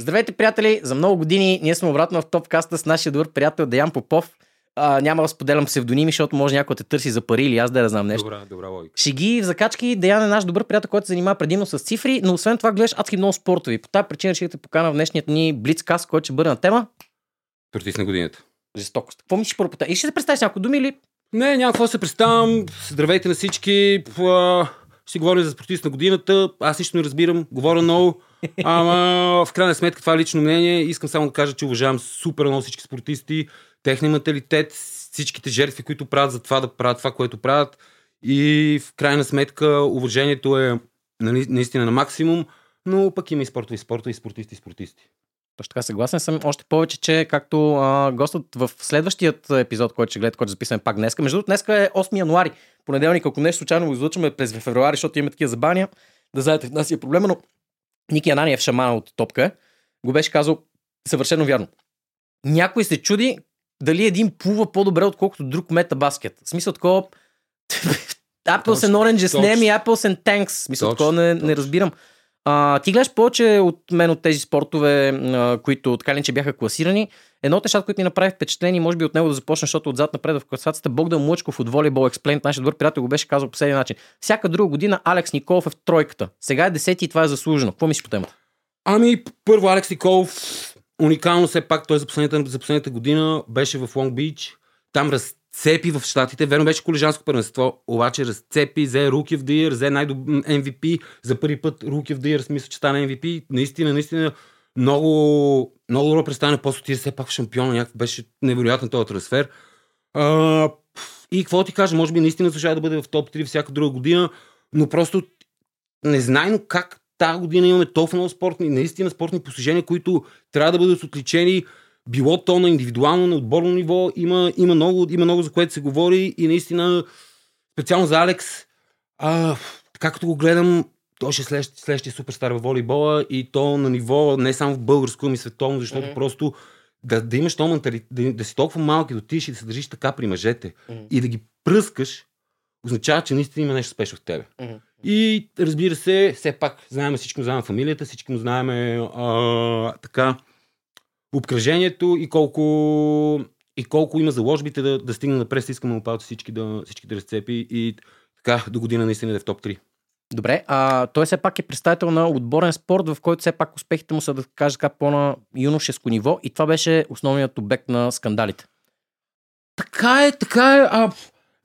Здравейте, приятели! За много години ние сме обратно в топкаста с нашия добър приятел Деян Попов. А, няма да споделям псевдоними, защото може някой да те търси за пари или аз да я знам нещо. Добра, добра логика. Шеги в закачки, Деян е наш добър приятел, който се занимава предимно с цифри, но освен това гледаш адски много спортови. По тази причина ще те покана в днешният ни Блицкаст, който ще бъде на тема Против на годината. жестокост. Какво мислиш първо? И ще се представиш някои думи или Не, няма какво да се представям. Здравейте на всички. Ще си говорим за спортист на годината. Аз нищо не разбирам. Говоря много. Ама в крайна сметка това е лично мнение. Искам само да кажа, че уважавам супер много всички спортисти, техния менталитет, всичките жертви, които правят за това да правят това, което правят. И в крайна сметка уважението е нали, наистина на максимум, но пък има и спортови спорта, и спортисти, и спортисти. Точно така съгласен съм. Още повече, че както а, гостът в следващият епизод, който ще гледате, който записваме пак днес. Между другото, днес е 8 януари. Понеделник, ако нещо случайно го излъчваме през февруари, защото имаме такива забания, да знаете, в нас е проблема, но Ники Ананиев, шамана от Топка, го беше казал съвършено вярно. Някой се чуди дали един плува по-добре, отколкото друг мета баскет. В смисъл такова... Apples and Точно, Oranges, не ми точно. Apples and Tanks. Точно, такова не, не точно. разбирам. А, ти гледаш повече от мен от тези спортове, а, които така ли, че бяха класирани. Едно от нещата, които ми направи впечатление, може би от него да започна, защото отзад напред в класацията Богдан Млъчков от Volleyball Explained, нашия добър приятел, го беше казал по следния начин. Всяка друга година Алекс Николов е в тройката. Сега е десети и това е заслужено. Какво мислиш по темата? Ами, първо Алекс Николов, уникално все пак, той за последната, за последната година беше в Лонг Бич. Там разцепи в щатите. Верно беше колежанско първенство, обаче разцепи, взе Rookie of the взе най-доб... MVP. За първи път Rookie of the Year, че стана MVP. Наистина, наистина, много, много добро представяне. После ти все пак в шампиона, някакъв беше невероятен този трансфер. А, и какво ти кажа, може би наистина заслужава да бъде в топ 3 всяка друга година, но просто незнайно как тази година имаме толкова много спортни, наистина спортни постижения, които трябва да бъдат отличени било то на индивидуално, на отборно ниво. Има, има, много, има много за което се говори и наистина специално за Алекс, а, така като го гледам, той ще е следващ, следващия суперстар в волейбола и то на ниво не само в българско, ами световно, защото Мгм. просто да, да имаш този менталитет, да, да си толкова малки, да отидеш и да се държиш така при мъжете Мгм. и да ги пръскаш, означава, че наистина има нещо спешно в тебе. И разбира се, все пак знаем всички му знаем фамилията, всички му знаем а, така обкръжението и колко, и колко има заложбите да, да стигне напред. Искаме му палци всички да, всички да разцепи и така до година наистина да е в топ 3. Добре, а той все пак е представител на отборен спорт, в който все пак успехите му са да кажа така по-на юношеско ниво и това беше основният обект на скандалите. Така е, така е. А,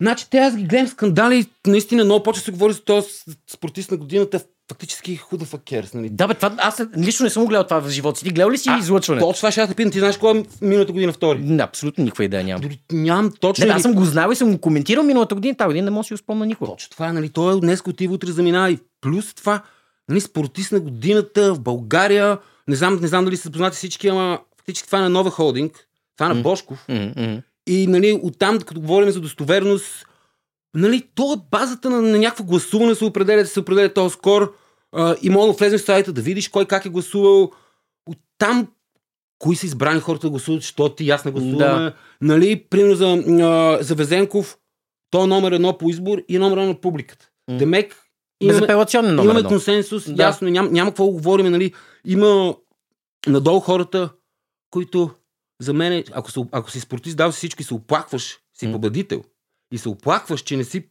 значи, те аз ги гледам скандали. Наистина много почва се говори за този спортист на годината. Фактически худа факерс. Нали? Да, бе, това, аз лично не съм го гледал това в живота си. Ти гледал ли си А, излъчване? Точно това ще аз питам. Ти знаеш кой е миналата година втори? Не, абсолютно никаква идея нямам. Дори нямам точно. Не, аз съм го знал и съм го коментирал миналата година, тази година не мога да си го спомня никога. Точно това, е, нали? Той е днес отива, утре заминава. И плюс това, нали, спортист на годината в България. Не знам, не знам дали са познати всички, ама фактически това е на нова холдинг. Това е на. Бошков. М. И нали, оттам, като говорим за достоверност, нали, то е базата на, на някакво гласуване се определя, се определя този скор. А, и мога да влезеш в сайта, да видиш кой как е гласувал. Оттам кои са избрани хората да гласуват, защото ти аз не гласуваме. Да. Нали, примерно за, а, за Везенков, той е номер едно по избор и номер едно на публиката. М. Демек, имаме, имаме консенсус, Да. ясно, ням, няма какво да говорим, нали. Има надолу хората, които за мен, ако, ако си спортист, дал си всичко и се оплакваш, си победител, и се оплакваш, че не си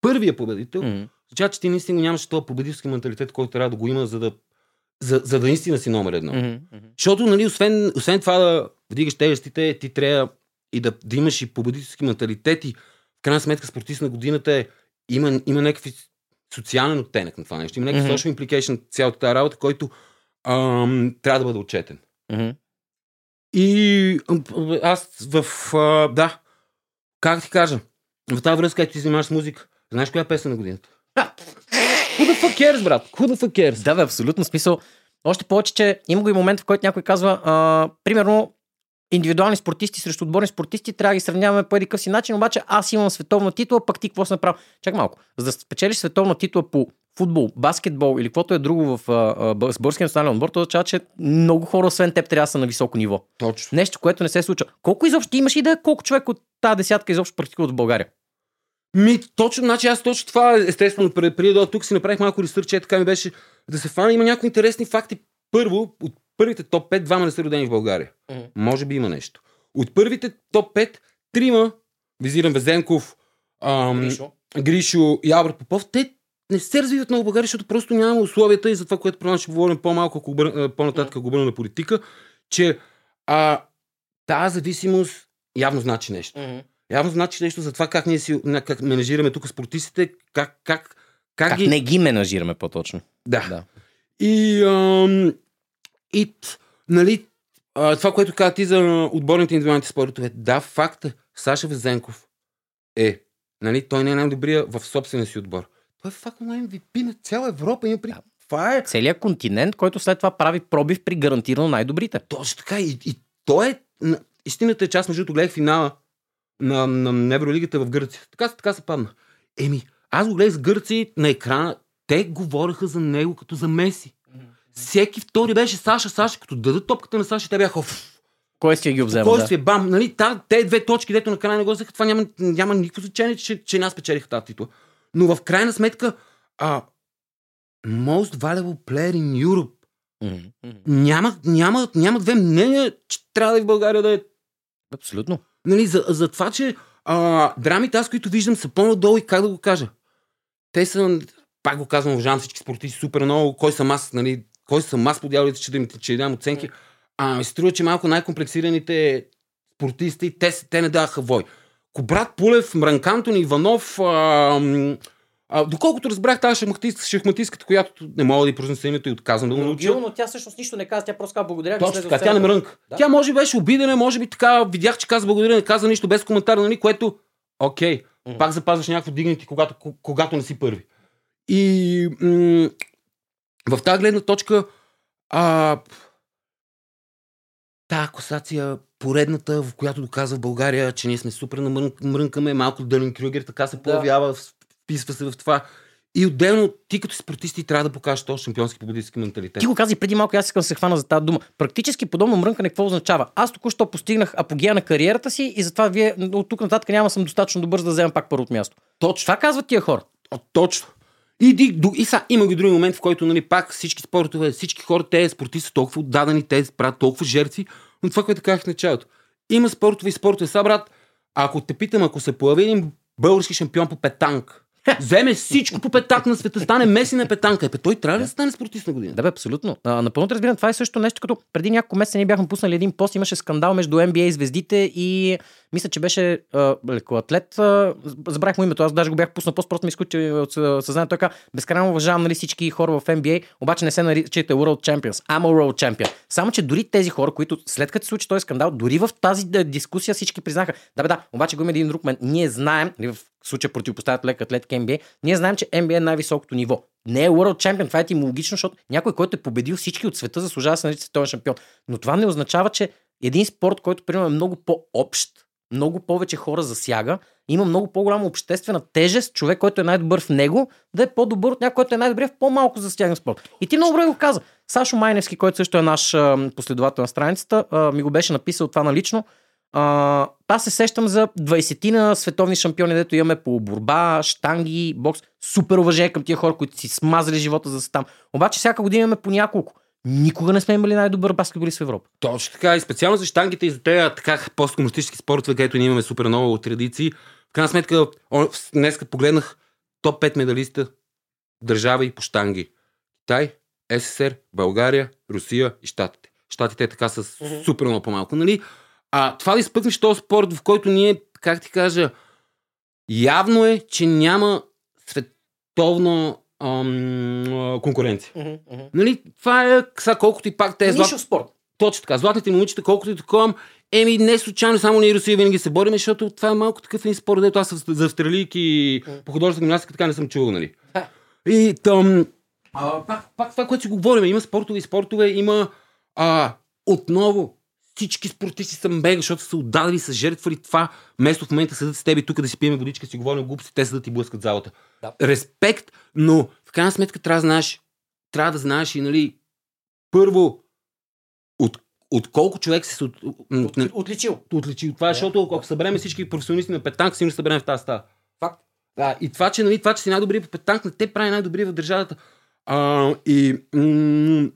първия победител, означава, че ти наистина нямаш този победителски менталитет, който трябва да го има, за да, за, за да наистина си номер едно. Мгм. Защото, нали, освен, освен това да вдигаш тежестите, ти трябва и да, да имаш и победителски менталитет и в крайна сметка спортист на годината е, има, има някакви социален оттенък на това нещо. Има някакъв Мгм. social implication цялата тази работа, който ам, трябва да бъде отчетен. Мгм. И аз в... А, да, как ти кажа, в тази връзка, като ти занимаваш с музика, знаеш коя песен на годината? Who the fuck cares, брат? Who the fuck cares? Да, бе, абсолютно смисъл. Още повече, че има го и момент, в който някой казва, а, примерно, индивидуални спортисти срещу отборни спортисти, трябва да ги сравняваме по един си начин, обаче аз имам световна титла, пък ти какво си направил? Чакай малко. За да спечелиш световна титла по футбол, баскетбол или каквото е друго в а, а, бъ- с българския национален отбор, то означава, че много хора, освен теб, трябва да са на високо ниво. Точно. Нещо, което не се случва. Колко изобщо имаш идея, колко човек от тази десятка изобщо практикуват в България? Ми, точно, значи аз точно това, естествено, преди, да тук си направих малко ресърч, е така ми беше да се фана. Има някои интересни факти. Първо, от първите топ 5 двама не са родени в България. Мгм. Може би има нещо. От първите топ 5, трима, визирам Везенков, ам, Гришо. Гришо и Алберт Попов, те не се развиват много в България, защото просто няма условията и за това, което предполагам ще говорим по-малко, ако обър... а, по-нататък, ако обърна на политика, че а, тази зависимост явно значи нещо. Мгм. Явно значи нещо за това как ние си как менажираме тук спортистите, как, как, как, Как ги... не ги менажираме по-точно. Да. Да. И, ам, и нали, а, това, което каза ти за отборните индивидуалните спортове, да, факт е, Саша Везенков е, нали, той не е най-добрия в собствения си отбор. Той е факт на MVP на цяла Европа. Има при... Да. Това е Целият континент, който след това прави пробив при гарантирано най-добрите. точно така. И, и той е... на- Истината е, че аз между гледах финала на, на Евролигата в Гърция. Така, така се падна. Еми, аз го гледах с гърци на екрана. Те говореха за него като за Меси. Всеки втори беше Саша, Саша, като дадат топката на Саша, те бяха Кой си ги обзема? Да? спокойствие, бам, нали, та, те две точки, дето на края не го взеха, това няма, няма никакво значение, че, че нас печелиха тази титла. Но в крайна сметка, а, most valuable player in Europe. Мгм. няма, няма, няма две мнения, че трябва да е в България да е Абсолютно. Нали, за, за това, че а, драмите, аз които виждам, са по-надолу и как да го кажа. Те са, пак го казвам, уважавам всички спортисти супер много. Кой съм аз, нали, кой съм аз по дяволите, че да им че да дам оценки. А ми се струва, че малко най-комплексираните спортисти, те, те не даваха вой. Кобрат Пулев, Мранкантон, Иванов, а, а, доколкото разбрах тази шахматистка, шахматистката, която не мога да й произнеса името и отказвам да го науча. но тя всъщност нищо не каза, тя просто каза благодаря. Точно така, тя не мрънка. Да. Тя може би беше обидена, може би така, видях, че каза благодаря, не каза нищо без коментар, нали, което, окей, Мгм. пак запазваш някакво дигнати, когато, ко- когато не си първи. И м- в тази гледна точка, а, та класация, поредната, в която доказва в България, че ние сме супер намрънкаме, малко Дълин Крюгер така се появява, вписва се в това. И отделно, ти като спортисти трябва да покажеш този шампионски победителски менталитет. Ти го каза и преди малко, аз искам да се хвана за тази дума. Практически подобно мрънкане какво означава? Аз току-що постигнах апогея на кариерата си и затова вие от тук нататък няма съм достатъчно добър за да вземам пак първото място. Точно. Това казват тия хора. Точно. И, и, са, има ги други момент, в който нали, пак всички спортове, всички хора, те спортисти са толкова отдадени, те правят толкова жертви, но това, което казах в началото. Има спортове и спортове. Са, брат, ако те питам, ако се появи един български шампион по петанк, вземе всичко по петанк на света, стане Меси на петанка, е, бе, той трябва ли да стане спортист на година? Да, бе, абсолютно. А, напълно те разбирам. Това е също нещо, като преди няколко месеца ние бяхме пуснали един пост, имаше скандал между NBA звездите и мисля, че беше а, лекоатлет. А, забравих му името, аз даже го бях пуснал пост, просто ми изключи от съ- съзнанието. Той каза, безкрайно уважавам нали, всички хора в NBA, обаче не се наричате World Champions. I'm a World Champion. Само, че дори тези хора, които след като се случи този скандал, дори в тази дискусия всички признаха, да, бе, да, обаче го има един друг момент. Ние знаем, нали, в случая противопоставят лек атлетик NBA, ние знаем, че NBA е най-високото ниво. Не е World Champion, това е етимологично, защото някой, който е победил всички от света, заслужава да се нарича световен шампион. Но това не означава, че един спорт, който примерно е много по-общ, много повече хора засяга, има много по-голяма обществена тежест, човек, който е най-добър в него, да е по-добър от някой, който е най-добър в по-малко засяган спорт. И ти много добре го каза. Сашо Майневски, който също е наш а, последовател на страницата, а, ми го беше написал това налично. Аз се сещам за 20 на световни шампиони, дето имаме по борба, штанги, бокс. Супер уважение към тия хора, които си смазали живота за да са там. Обаче всяка година имаме по няколко. Никога не сме имали най-добър баскетболист в Европа. Точно така. И специално за штангите и за тези така посткомунистически спортове, където ние имаме супер много традиции. В крайна сметка, днес погледнах топ 5 медалиста държава и по штанги. Китай, СССР, България, Русия и Штатите. Штатите така са Мгм. супер много по-малко. Нали? А това да изпъкнеш този спорт, в който ние, как ти кажа, явно е, че няма световна ам, а, конкуренция. Нали, това е, сега колкото и пак те злат... Нишов спорт. Точно така. Златните момичета, колкото и такова, еми не случайно, само ние Русия винаги се бориме, защото това е малко такъв един спор, дето аз за австралийки М. по художествена гимнастика така не съм чувал, нали? Да. И там, а, пак, пак това, което си говорим, има спортове и спортове, има а, отново всички спортисти са мега, защото са отдадали, са жертвали това. Вместо в момента седат с теб тук да си пием водичка, си говорим глупости, те седат и блъскат залата. Да. Респект, но в крайна сметка трябва да знаеш, трябва да знаеш и, нали, първо, от, от колко човек си се от, от, от, Отличил. отличи от това, Да. защото ако съберем всички професионалисти на петанк, ще съберем в тази стая. Факт. Да, и това, че, нали, това, че си най-добри по петанк, не те прави най-добри в държавата. А, и м-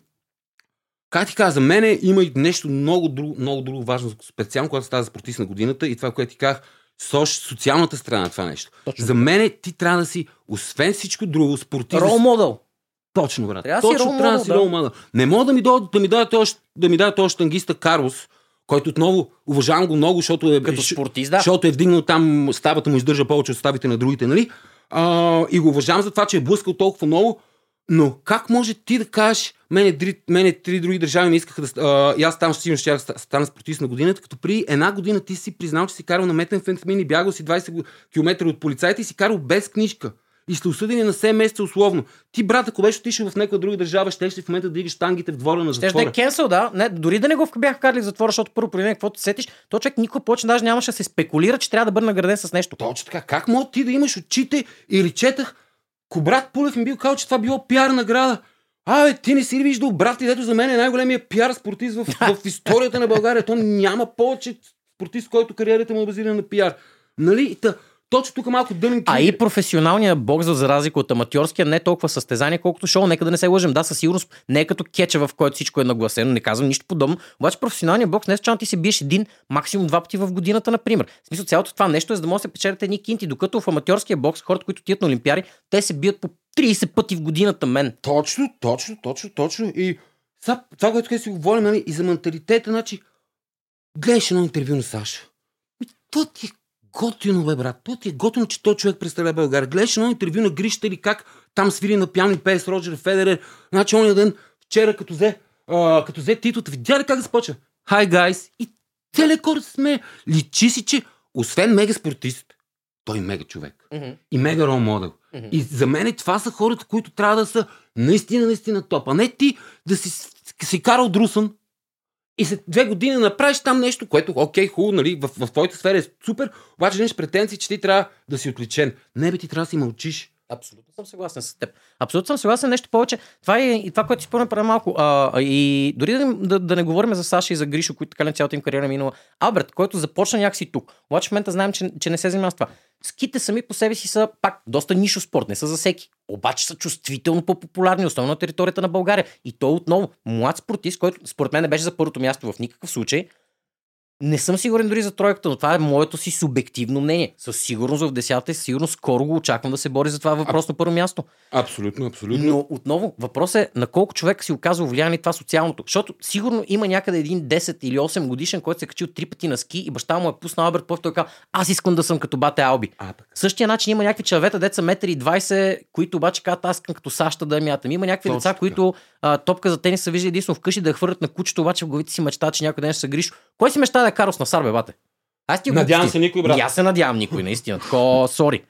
как ти каза, за мен има и нещо много друго, много друго важно, специално когато става за спортист на годината и това, което ти казах, сош, социалната страна на това нещо. Точно. За мен ти трябва да си, освен всичко друго, спортист. Рол модел. Точно, брат. Трябва си Точно рол трябва да си рол модел. Не мога да ми дойде да ми даде този, да ми даде този штангиста Карлос, който отново уважавам го много, защото е, Като спортист, да. защото е вдигнал там, ставата му издържа повече от ставите на другите, нали? А, и го уважавам за това, че е блъскал толкова много, но как може ти да кажеш, мене, дри, мене три други държави не искаха да... А, и аз там ще сигурно ще стана спортист на годината, като при една година ти си признал, че си карал на метенфентамин и бягал си 20 км от полицайите и си карал без книжка. И сте осъдени на 7 месеца условно. Ти, брат, ако беше отишъл в някоя друга държава, ще в момента да дигаш штангите в двора на Ще да е затвора. кенсъл, да. Не, дори да не го бяха вкарали в затвора, защото първо преди каквото сетиш, то човек никога повече даже нямаше да се спекулира, че трябва да бъде награден с нещо. Точно така. Как мога ти да имаш очите или четах, ко брат Пулев ми бил казал, че това било пиар награда. Абе, ти не си ли виждал брат и дето за мен е най-големия пиар спортист в, в историята на България. То няма повече спортист, който кариерата му е базирана на пиар. Нали? Та, точно тук малко дънен А и професионалният бокс, за разлика от аматьорския, не е толкова състезание, колкото шоу. Нека да не се лъжим. Да, със сигурност не е като кеча, в който всичко е нагласено. Не казвам нищо подобно. Обаче професионалният бокс не е случайно ти се биеш един, максимум два пъти в годината, например. В смисъл, цялото това нещо е за да може да се печелят едни кинти, докато в аматьорския бокс, хората, които тият на олимпиари, те се бият по 30 пъти в годината мен. Точно, точно, точно, точно. И сега, това, което си говорим, нали, и за менталитета, значи, гледаш едно интервю на Саша. И то ти е готино, бе, брат. То ти е готино, че той човек представлява България. Гледаш едно интервю на Грища или как там свири на пиано и пее с Роджер Федерер. Значи, ония ден, вчера, като взе, а, като взе титлата, видя ли как започва? Hi, guys! И целият хор се смее. Личи си, че освен мега спортист, той е мега човек и мега рол модел. Мгм. И за мен това са хората, които трябва да са наистина, наистина топ. А не ти да си, си карал друсън и след две години направиш там нещо, което, окей, хубаво, нали, в, в твоята сфера е супер, обаче имаш претенции, че ти трябва да си отличен. Не бе, ти трябва да си мълчиш. Абсолютно съм съгласен с теб. Абсолютно съм съгласен нещо повече. Това е и това, което си спомня преди малко. А, и дори да, да, да, не говорим за Саша и за Гришо, които така на цялата им кариера е минала. Алберт, който започна някакси тук. Обаче в момента знаем, че, че не се занимава с това. Ските сами по себе си са пак доста нишо спорт, не са за всеки. Обаче са чувствително по-популярни, особено на територията на България. И то отново, млад спортист, който според мен не беше за първото място в никакъв случай, не съм сигурен дори за тройката, но това е моето си субективно мнение. Със сигурност в десятата и със сигурност скоро го очаквам да се бори за това въпрос на първо място. Абсолютно, абсолютно. Но отново, въпрос е на колко човек си оказва влияние това социалното. Защото сигурно има някъде един 10 или 8 годишен, който се е качил три пъти на ски и баща му е пуснал Алберт Пъв, той казва, аз искам да съм като бате Алби. А, пък. Същия начин има някакви чавета, деца метри и 20, които обаче казват, аз искам като Саща да мятам. Има някакви Точно деца, така. които а, топка за тенис са виждали единствено вкъщи да я хвърлят на кучето, обаче в главите си мечта, че някой ден ще се гриш. Кой си мечта да е Карлос на Сарбе, бате? Аз ти го Надявам глупости. се никой, брат. И аз се надявам никой, наистина. Тако, сори.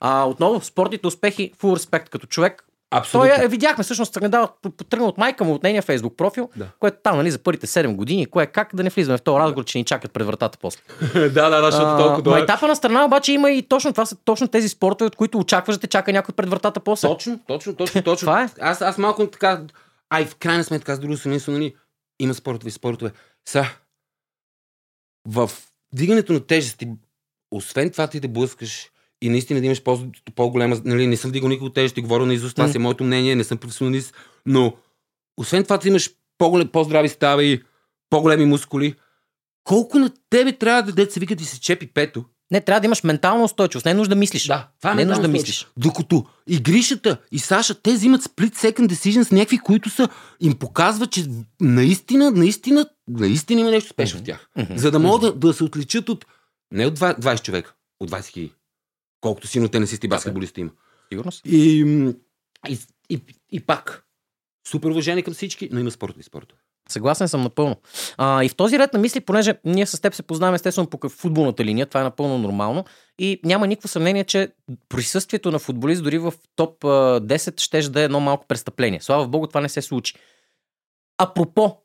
А, отново, спортните успехи, фул респект като човек. Абсолютно. Той е, видяхме, всъщност тръгна, тръгна от майка му, от нейния фейсбук профил, Да. което там, нали, за първите 7 години, кое как да не влизаме в този разговор, че ни чакат пред вратата после. да, да, да, защото толкова добре. Майтапа на страна обаче има и точно това са точно тези спортове, от които очакваш да те чака някой пред вратата после. Точно, точно, точно, точно. Това е. Аз, аз малко така. Ай, в крайна сметка, аз друго съм нали, има спортове спортове. Са, в дигането на тежести, освен това ти да блъскаш и наистина да имаш по- по-голема, нали, не съм дигал никога тежести, говоря на изуст, това си е моето мнение, не съм професионалист, но освен това ти имаш по-голем, по-здрави стави, по-големи мускули, колко на тебе трябва да деца викат и се чепи пето, Не, трябва да имаш ментална устойчивост, не е нужда да мислиш. да, това Не е нужда да мислиш. Докато и Гришата, и Саша, те взимат split second decisions, някакви, които са, им показват, че наистина, наистина, наистина има нещо спешно в тях. За да могат да, да се отличат от, не от 20, 20 човека, от 20 хиляди. Колкото силно тенисисти и баскетболисти има. Сигурност. И, и, и, и пак, супер уважение към всички, но има спорт и спорт. Съгласен съм напълно. А, и в този ред на мисли, понеже ние с теб се познаваме естествено по футболната линия, това е напълно нормално и няма никакво съмнение, че присъствието на футболист дори в топ а, 10 ще да е едно малко престъпление. Слава Богу, това не се случи. Апропо,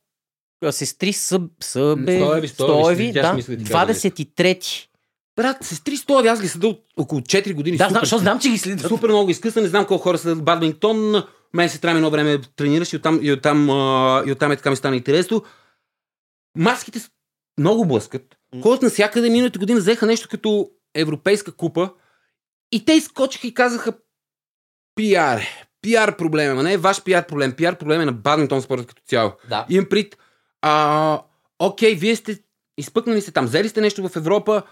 сестри Съб, Събе, Стоеви, Стоеви, да, мисли да ти кажа 23-ти. Брат, сестри Стоеви, аз ги следа от около 4 години. Да, супер. знам, защото знам, че ги следят. Супер много изкъсна, не знам колко хора са бадминтон. Мен се трябва едно време тренираш и оттам, и оттам, а, и оттам е така ми стана интересно. Маските много блъскат. Ходят навсякъде, миналата година взеха нещо като Европейска купа и те изкочиха и казаха пиар, е, пиар проблем, а не е ваш пиар проблем. Пиар проблем е на бадминтон спорта като цяло. Да. Имам прит, а, окей, вие сте изпъкнали се там, взели сте нещо в Европа,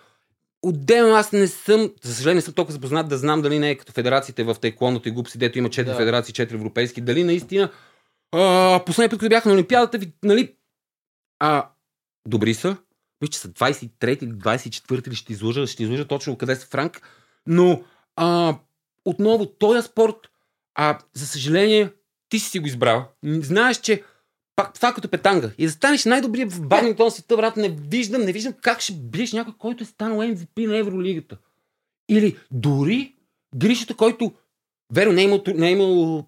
Отделно аз не съм, за съжаление не съм толкова запознат да знам дали не е като федерациите в тайкондото и гупси, дето има 4 Да. федерации, 4 европейски, дали наистина а, последния път, когато бях на Олимпиадата, ви, нали, а, добри са, мисля, че са 23 или 24 или ще излъжа, ще излъжа точно къде са Франк, но а, отново, този спорт, а, за съжаление, ти си си го избрал. Знаеш, че пак това е като петанга. И да станеш най-добрия в бадминтон света, брат, не виждам, не виждам как ще биеш някой, който е станал MVP на Евролигата. Или дори Гришата, който верно не е имал, не е имал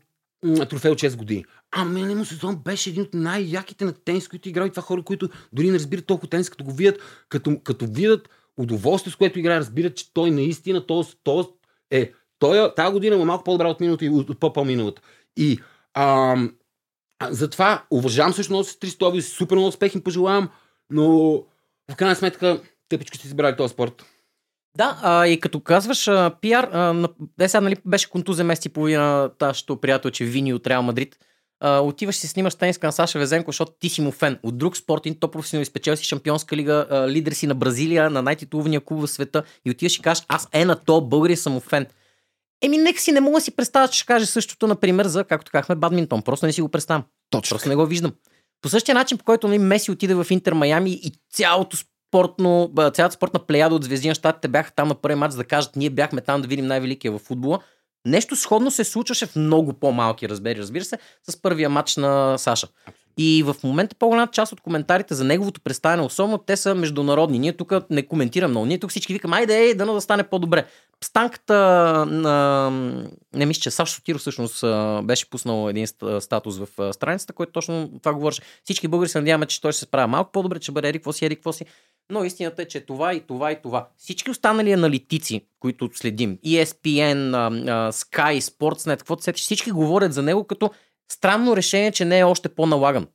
трофей от 6 години. А миналия му сезон беше един от най-яките на тенис, които играли това хора, които дори не разбират толкова тенис, като го видят, като, като видят удоволствие, с което играе, разбират, че той наистина, то, то е, той, тази година е малко по-добра от миналата и от, по-по-миналата. И ам, затова уважавам също много сестристови, супер много успех им пожелавам, но в крайна сметка тъпичко си избрали този спорт. Да, а, и като казваш а, пиар, а, е, сега, нали, беше контузия месец и половина нашето приятелче Вини от Реал Мадрид. А, отиваш си снимаш тениска на Саша Везенко, защото ти си му фен. От друг спортин, то професионално изпечел си шампионска лига, а, лидер си на Бразилия, на най-титулования клуб в света и отиваш и кажеш, аз е на то, българи съм му фен. Еми, нека си не мога да си представя, че ще каже същото, например, за, както казахме, бадминтон. Просто не си го представям. Точно. Просто не го виждам. По същия начин, по който нали, Меси отиде в Интер Майами и цялото спортно, цялата спортна плеяда от звезди на щатите бяха там на първи матч, да кажат, ние бяхме там да видим най-великия в футбола. Нещо сходно се случваше в много по-малки размери, разбира се, с първия матч на Саша. И в момента по-голяма част от коментарите за неговото представяне, особено те са международни. Ние тук не коментираме много. Ние тук всички викаме, айде, ей, дано да стане по-добре. Станката на... Не мисля, че Сашо Сотиро всъщност беше пуснал един ст- статус в страницата, който точно това говореше. Всички българи се надяваме, че той ще се справя малко по-добре, че бъде Ерик Фоси, Ерик Фоси. Но истината е, че това и това и това. Всички останали аналитици, които следим, ESPN, а, Sky, Sportsnet, каквото сетиш, всички говорят за него като странно решение, че не е още по-налаган.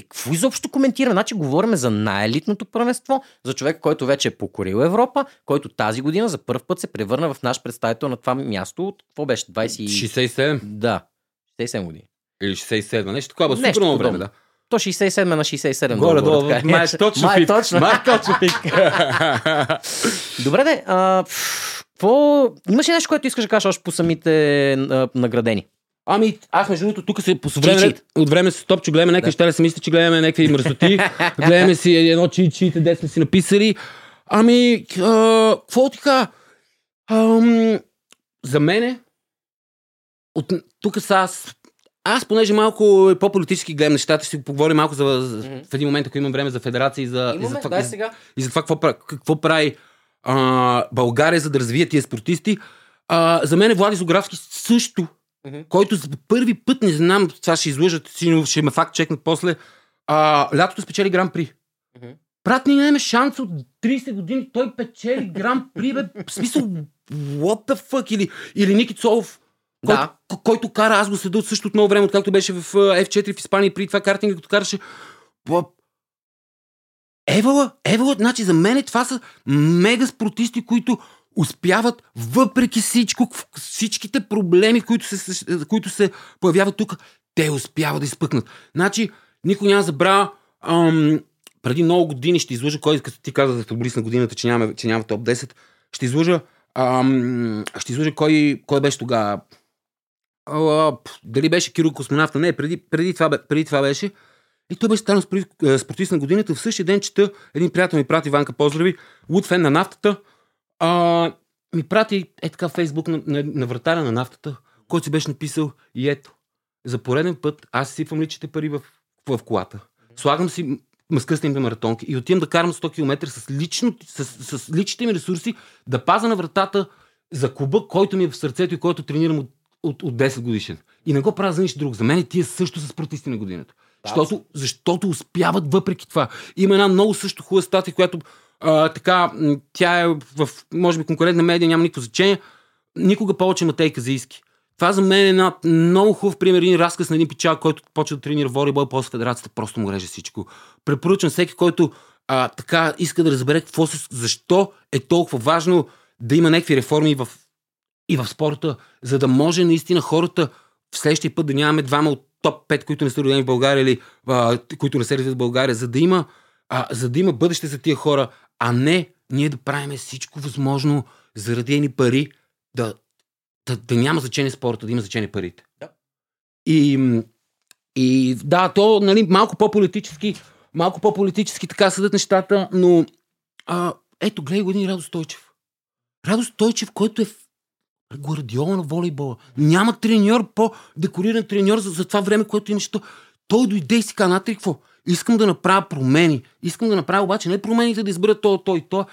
И какво изобщо коментираме? Значи говорим за най-елитното първенство, за човек, който вече е покорил Европа, който тази година за първ път се превърна в наш представител на това място от какво беше? 20... и- 67 Да, 67 години. или 67, нещо такова, много време, подобно. да. То 67 на 67. Горе долу, долу, е. май е точно Май е точно. Май е точно. Добре, де, а, какво... Имаш ли нещо, което искаш да кажеш още по самите а, наградени? Ами, аз между другото, тук се по време, от време се стопче, гледаме някакви да се мисля, че гледаме някакви мръсоти. гледаме си едно чичите, де сме си написали. Ами, какво ти кажа? Ам, за мене, от, тук са аз, аз понеже малко е по-политически гледам нещата, ще си поговорим малко за, Мгм. в един момент, ако имам време за федерация и за, и за Имаме, това, дай сега. и за това какво, какво прави а, България, за да развие тия спортисти. А, за мен Влади Зографски също, Който за първи път, не знам, това ще излъжат, сигурно ще ме факт чекнат после, а, лятото спечели Гран При. Мгм. Брат, ние нямаме шанс от 30 години, той печели Гран При, бе, в смисъл, what the fuck, или, или Ники Цолов, който, Да. к- който кара, аз го следа от също от много време, откакто беше в а, F4 в Испания, и преди това картинга, като караше. Евала, Евала, значи за мен това са мега спортисти, които успяват въпреки всичко, всичките проблеми, които се, които се появяват тук, те успяват да изпъкнат. Значи, никой няма забравя, ам, преди много години ще излъжа, кой, като ти каза за футболист на годината, че няма, че няма топ 10, ще излъжа, ам, ще излъжа кой, кой беше тогава. Дали беше Кирил Космонавта? Не, преди, преди, това, преди това беше. И той беше станал е, спортист на годината. В същия ден чета, един приятел ми прати, Иванка, поздрави, луд фен на нафтата. А, ми прати е така Фейсбук на, на, на вратаря на нафтата, който си беше написал и ето, за пореден път аз си сипвам личните пари в, в колата. Слагам си м- мъскъстените маратонки и отивам да карам 100 км с, лично, с, с личните ми ресурси да паза на вратата за клуба, който ми е в сърцето и който тренирам от, от, от 10 годишен. И не го правя за нищо друго. За мен тия също са спортисти на годината. Да, Защото, защото успяват въпреки това. Има една много също хубава статия, която а, така, тя е в, може би, конкурентна медия, няма никакво значение. Никога повече Матей Казийски. Това за мен е една много хубав пример, един разказ на един пичак, който почва да тренира волейбол, после федерацията просто му реже всичко. Препоръчвам всеки, който а, така иска да разбере какво се, защо е толкова важно да има някакви реформи в, и в спорта, за да може наистина хората, в следващия път да нямаме двама от топ 5, които не са родени в България или а, които не се развиват в България, за да има, а, за да има бъдеще за тия хора, а не ние да правим всичко възможно заради едни пари да, да, да няма значение спорта, да има значение парите. Да. И, и да, то нали, малко по-политически, малко по-политически така съдат нещата, но а, ето, гледай го един Радо Стойчев. Радо Стойчев, който е Гвардиола на волейбола. Няма треньор, по-декориран треньор за, за това време, което имаше. То. Той дойде и си каза, натри какво? Искам да направя промени. Искам да направя обаче не промените да избера то, той, то.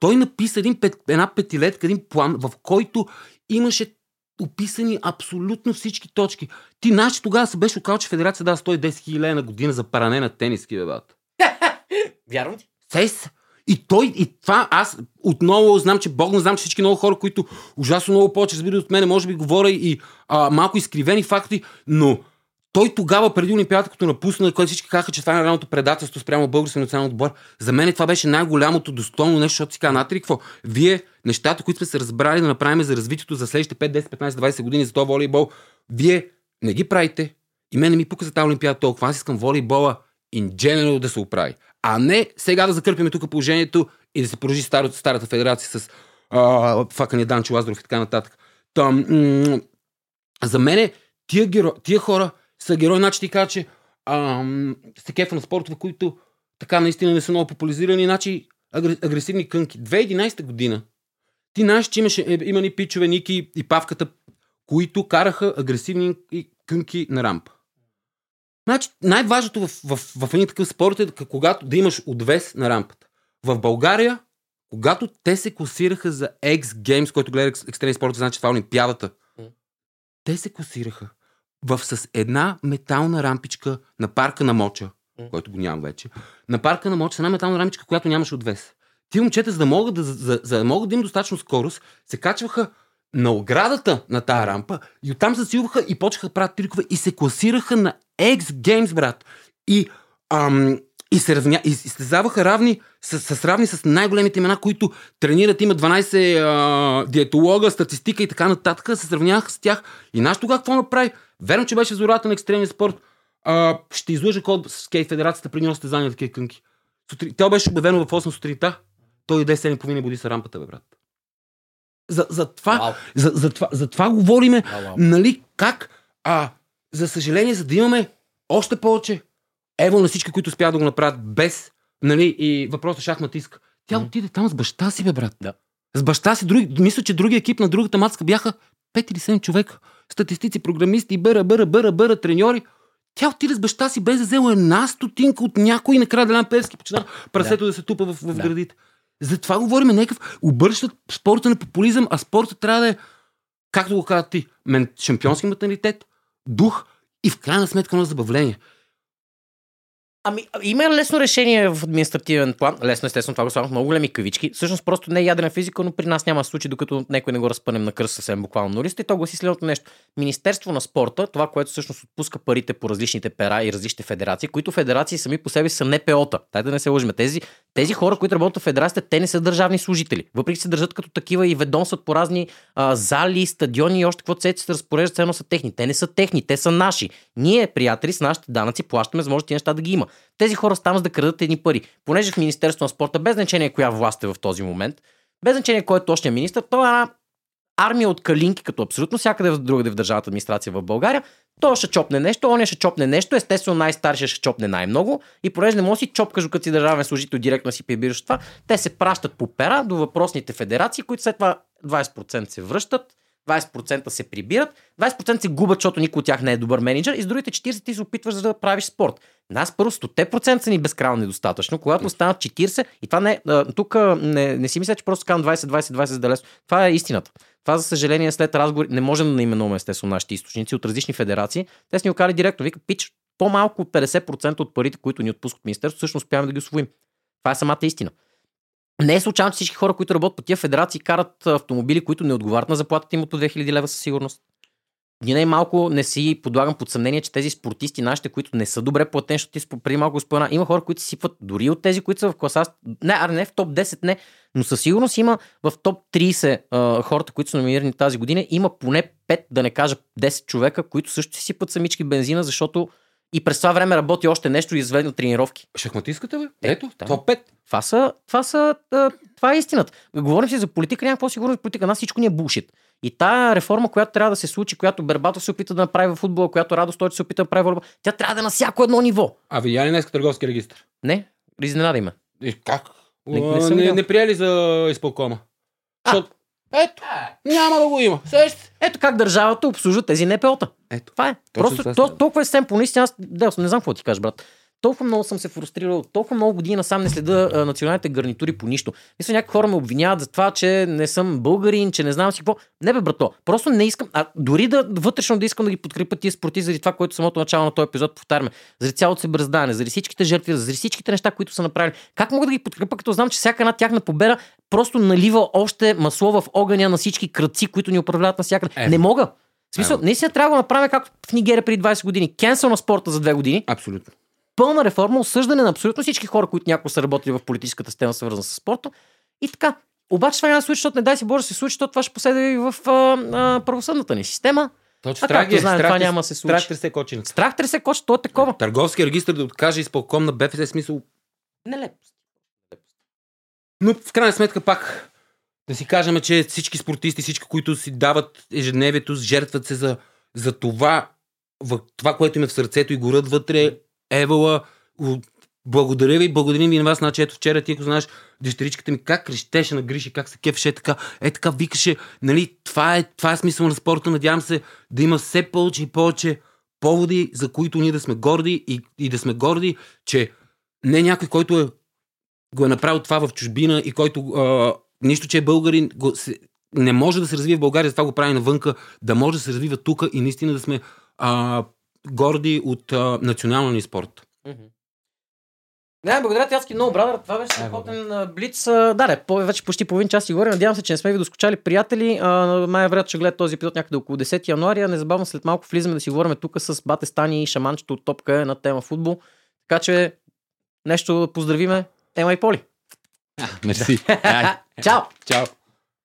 Той написа един пет, една петилетка, един план, в който имаше описани абсолютно всички точки. Ти знаеш, тогава се беше оказал, че Федерация дава 110 хиляди на година за паране на тениски, бе, бат. Вярвам ти? Сес. И той, и това, аз отново знам, че Бог не знам, че всички много хора, които ужасно много повече разбират от мене, може би говоря и а, малко изкривени факти, но той тогава, преди Олимпиадата, като напусна, който всички казаха, че това е най-голямото предателство спрямо българския национален отбор, за мен това беше най-голямото достойно нещо, защото си казва, натри, какво? Вие, нещата, които сме се разбрали да направим за развитието за следващите 5, 10, 15, 20 години за този волейбол, вие не ги правите. И мен не ми пука за тази Олимпиада толкова. Аз искам волейбола in general да се оправи. А не сега да закърпиме тук положението и да се продължи старата, старата федерация с а, факания Данчо Лазаров и така нататък. Там, м- за мен тия, геро... тия хора са герои, значи ти кажа, че се кефа на спортове, които така наистина не са много популяризирани, значи агресивни кънки. 2011 година ти знаеш, че имаше, е, има ни пичове, Ники и Павката, които караха агресивни кънки на рампа. Значи, най-важното в, в, в, един такъв спорт е когато да имаш отвес на рампата. В България, когато те се класираха за X Games, който гледа екстремни спорт, значи това е Олимпиадата, те се класираха в, с една метална рампичка на парка на Моча, който го нямам вече, на парка на Моча с една метална рампичка, която нямаше отвес. Ти момчета, за да могат да, за, за да, могат да имат достатъчно скорост, се качваха на оградата на тази рампа и оттам се засилваха и почнаха да правят трикове и се класираха на X Games, брат. И, ам, и се равня, и изтезаваха равни с, с равни с най-големите имена, които тренират, имат 12 а, диетолога, статистика и така нататък, се сравняваха с тях. И наш тогава какво направи? Верно, че беше зората на екстремния спорт. А, ще излъжа код с Кей Федерацията при него състезание на такива кънки. Сутри... Тя беше обявено в 8 сутринта. Той иде 7,5 буди са рампата, бе, брат. За, за, това, за, за, това, за това говориме, wow, wow. нали, как, а, за съжаление, за да имаме още повече ево на всички, които успяват да го направят без, нали, и въпросът шахмат иска. Тя mm-hmm. отиде там с баща си, бе, брат. Да. С баща си, други, мисля, че другия екип на другата мацка бяха 5 или 7 човека. Статистици, програмисти, бъра, бъра, бъра, бъра, треньори. Тя отиде с баща си без да взела една стотинка от някой и накрая Делян Певски почина прасето да. да се тупа в, в да. градите. За това говорим някакъв. Обръщат спорта на популизъм, а спорта трябва да е, както го казват ти, мен, шампионски менталитет, дух и в крайна сметка на забавление. Ами, има лесно решение в административен план. Лесно, естествено, това го слагам много големи кавички. Всъщност просто не е ядрена физика, но при нас няма случай, докато някой не го разпънем на кръст съвсем буквално на листа. И то гласи следното нещо. Министерство на спорта, това, което всъщност отпуска парите по различните пера и различните федерации, които федерации сами по себе са НПО-та. Тай да не се лъжим. Тези, тези хора, които работят в федерацията, те не са държавни служители. Въпреки се държат като такива и ведомстват по разни а, зали, стадиони и още какво се разпореждат, ценно са техни. Те не са техни, те са наши. Ние, приятели, с нашите данъци плащаме, за може неща да ги има. Тези хора стават да крадат едни пари. Понеже в Министерство на спорта, без значение коя власт е в този момент, без значение кой е точният министр, това е една армия от калинки, като абсолютно всякъде в другаде в държавната администрация в България. Той ще чопне нещо, он ще чопне нещо, естествено най-старшия ще чопне най-много и понеже не може си чопкаш, като си държавен служител, директно си прибираш това, те се пращат по пера до въпросните федерации, които след това 20% се връщат 20% се прибират, 20% се губят, защото никой от тях не е добър менеджер и с другите 40% ти се опитваш да правиш спорт. Нас първо 100% са ни безкрайно недостатъчно, когато станат 40% и това не, тук не, не си мисля, че просто казвам 20-20-20 за да лесно. Това е истината. Това, за съжаление, след разговори, не можем да наименуваме естествено нашите източници от различни федерации. Те са ни окали директно. Вика, пич, по-малко от 50% от парите, които ни отпускат министерството, всъщност успяваме да ги освоим. Това е самата истина. Не е случайно, че всички хора, които работят по тия федерации, карат автомобили, които не отговарят на заплатата им от 2000 лева със сигурност. ни най-малко не си подлагам под съмнение, че тези спортисти, нашите, които не са добре платени, защото ти преди малко спомена, има хора, които си сипват дори от тези, които са в класа, не, а не в топ 10, не, но със сигурност има в топ 30 а, хората, които са номинирани тази година, има поне 5, да не кажа 10 човека, които също си сипват самички бензина, защото и през това време работи още нещо и изведно тренировки. Шахматистката, бе? Е, Ето, да. топ 5. Това, са, това, са, това е истината. Говорим си за политика, няма какво си говорим за политика. Нас всичко ни е булшит. И тая реформа, която трябва да се случи, която Бербатов се опита да направи в футбола, която Радо Стойчев се опита да прави в волейбола, тя трябва да е на всяко едно ниво. А видя ли днес търговски регистр? Не, изненадай ме. И как? Не- Не, не не, приели за изпълкома. А. Защото, ето, няма да го има. Сеща. Ето как държавата обслужва тези НПО-та. Ето. Това е. Точно Просто това толкова е семпо. Наистина, аз Дел, не знам какво ти кажа, брат. Толкова много съм се фрустрирал, толкова много години насам не следа а, националните гарнитури по нищо. Мисля, някои хора ме обвиняват за това, че не съм българин, че не знам си какво. Не бе, брато, просто не искам, а дори да вътрешно да искам да ги подкрепя тия спорти заради това, което самото начало на този епизод повтаряме. Заради цялото се бръздане, заради всичките жертви, заради всичките неща, които са направили. Как мога да ги подкрепя, като знам, че всяка една тяхна победа просто налива още масло в огъня на всички кръци, които ни управляват навсякъде. Е. Не мога. В смисъл, Ево. наистина трябва да го направим както в Нигерия преди 20 години. Кенсъл на спорта за две години. Абсолютно. Пълна реформа, осъждане на абсолютно всички хора, които някога са работили в политическата система, свързана с спорта. И така. Обаче това няма да случи, защото не дай си Боже се случи, защото това ще последва и в а, а, правосъдната ни система. Точно А както знаем, това няма да се случи. Страх тресе кочената. Страх тресе коч, то е такова. Търговски регистр да откаже изпълком на БФС смисъл. Нелепо. Но в крайна сметка пак да си кажем, че всички спортисти, всички, които си дават ежедневието, жертват се за, за това, в това, което им е в сърцето и горят вътре, Евала, благодаря ви, благодарим ви на вас. Значи, ето вчера ти, ако знаеш, дъщеричката ми как крещеше на Гриши, как се кефеше така, е така викаше, нали, това е, това е смисъл на спорта. Надявам се да има все повече и повече поводи, за които ние да сме горди и, и да сме горди, че не някой, който е го е направил това в чужбина и който а, нищо, че е българин, го, се, не може да се развие в България, затова го прави навънка, да може да се развива тук и наистина да сме а, горди от а, националния ни спорт. Не, благодаря ти, Адски много, брадър. Това беше Е, страхотен а, блиц. А, Да, не, по- вече почти половин час си говорим. Надявам се, че не сме ви доскочали приятели. А, Май вероятно ще гледа този епизод някъде около 10 януари. а Незабавно след малко влизаме да си говорим тук с Бате Стани и шаманчето от Топка на тема футбол. Така че нещо да поздравиме Ема и Поли. Мерси. Чао! Чао.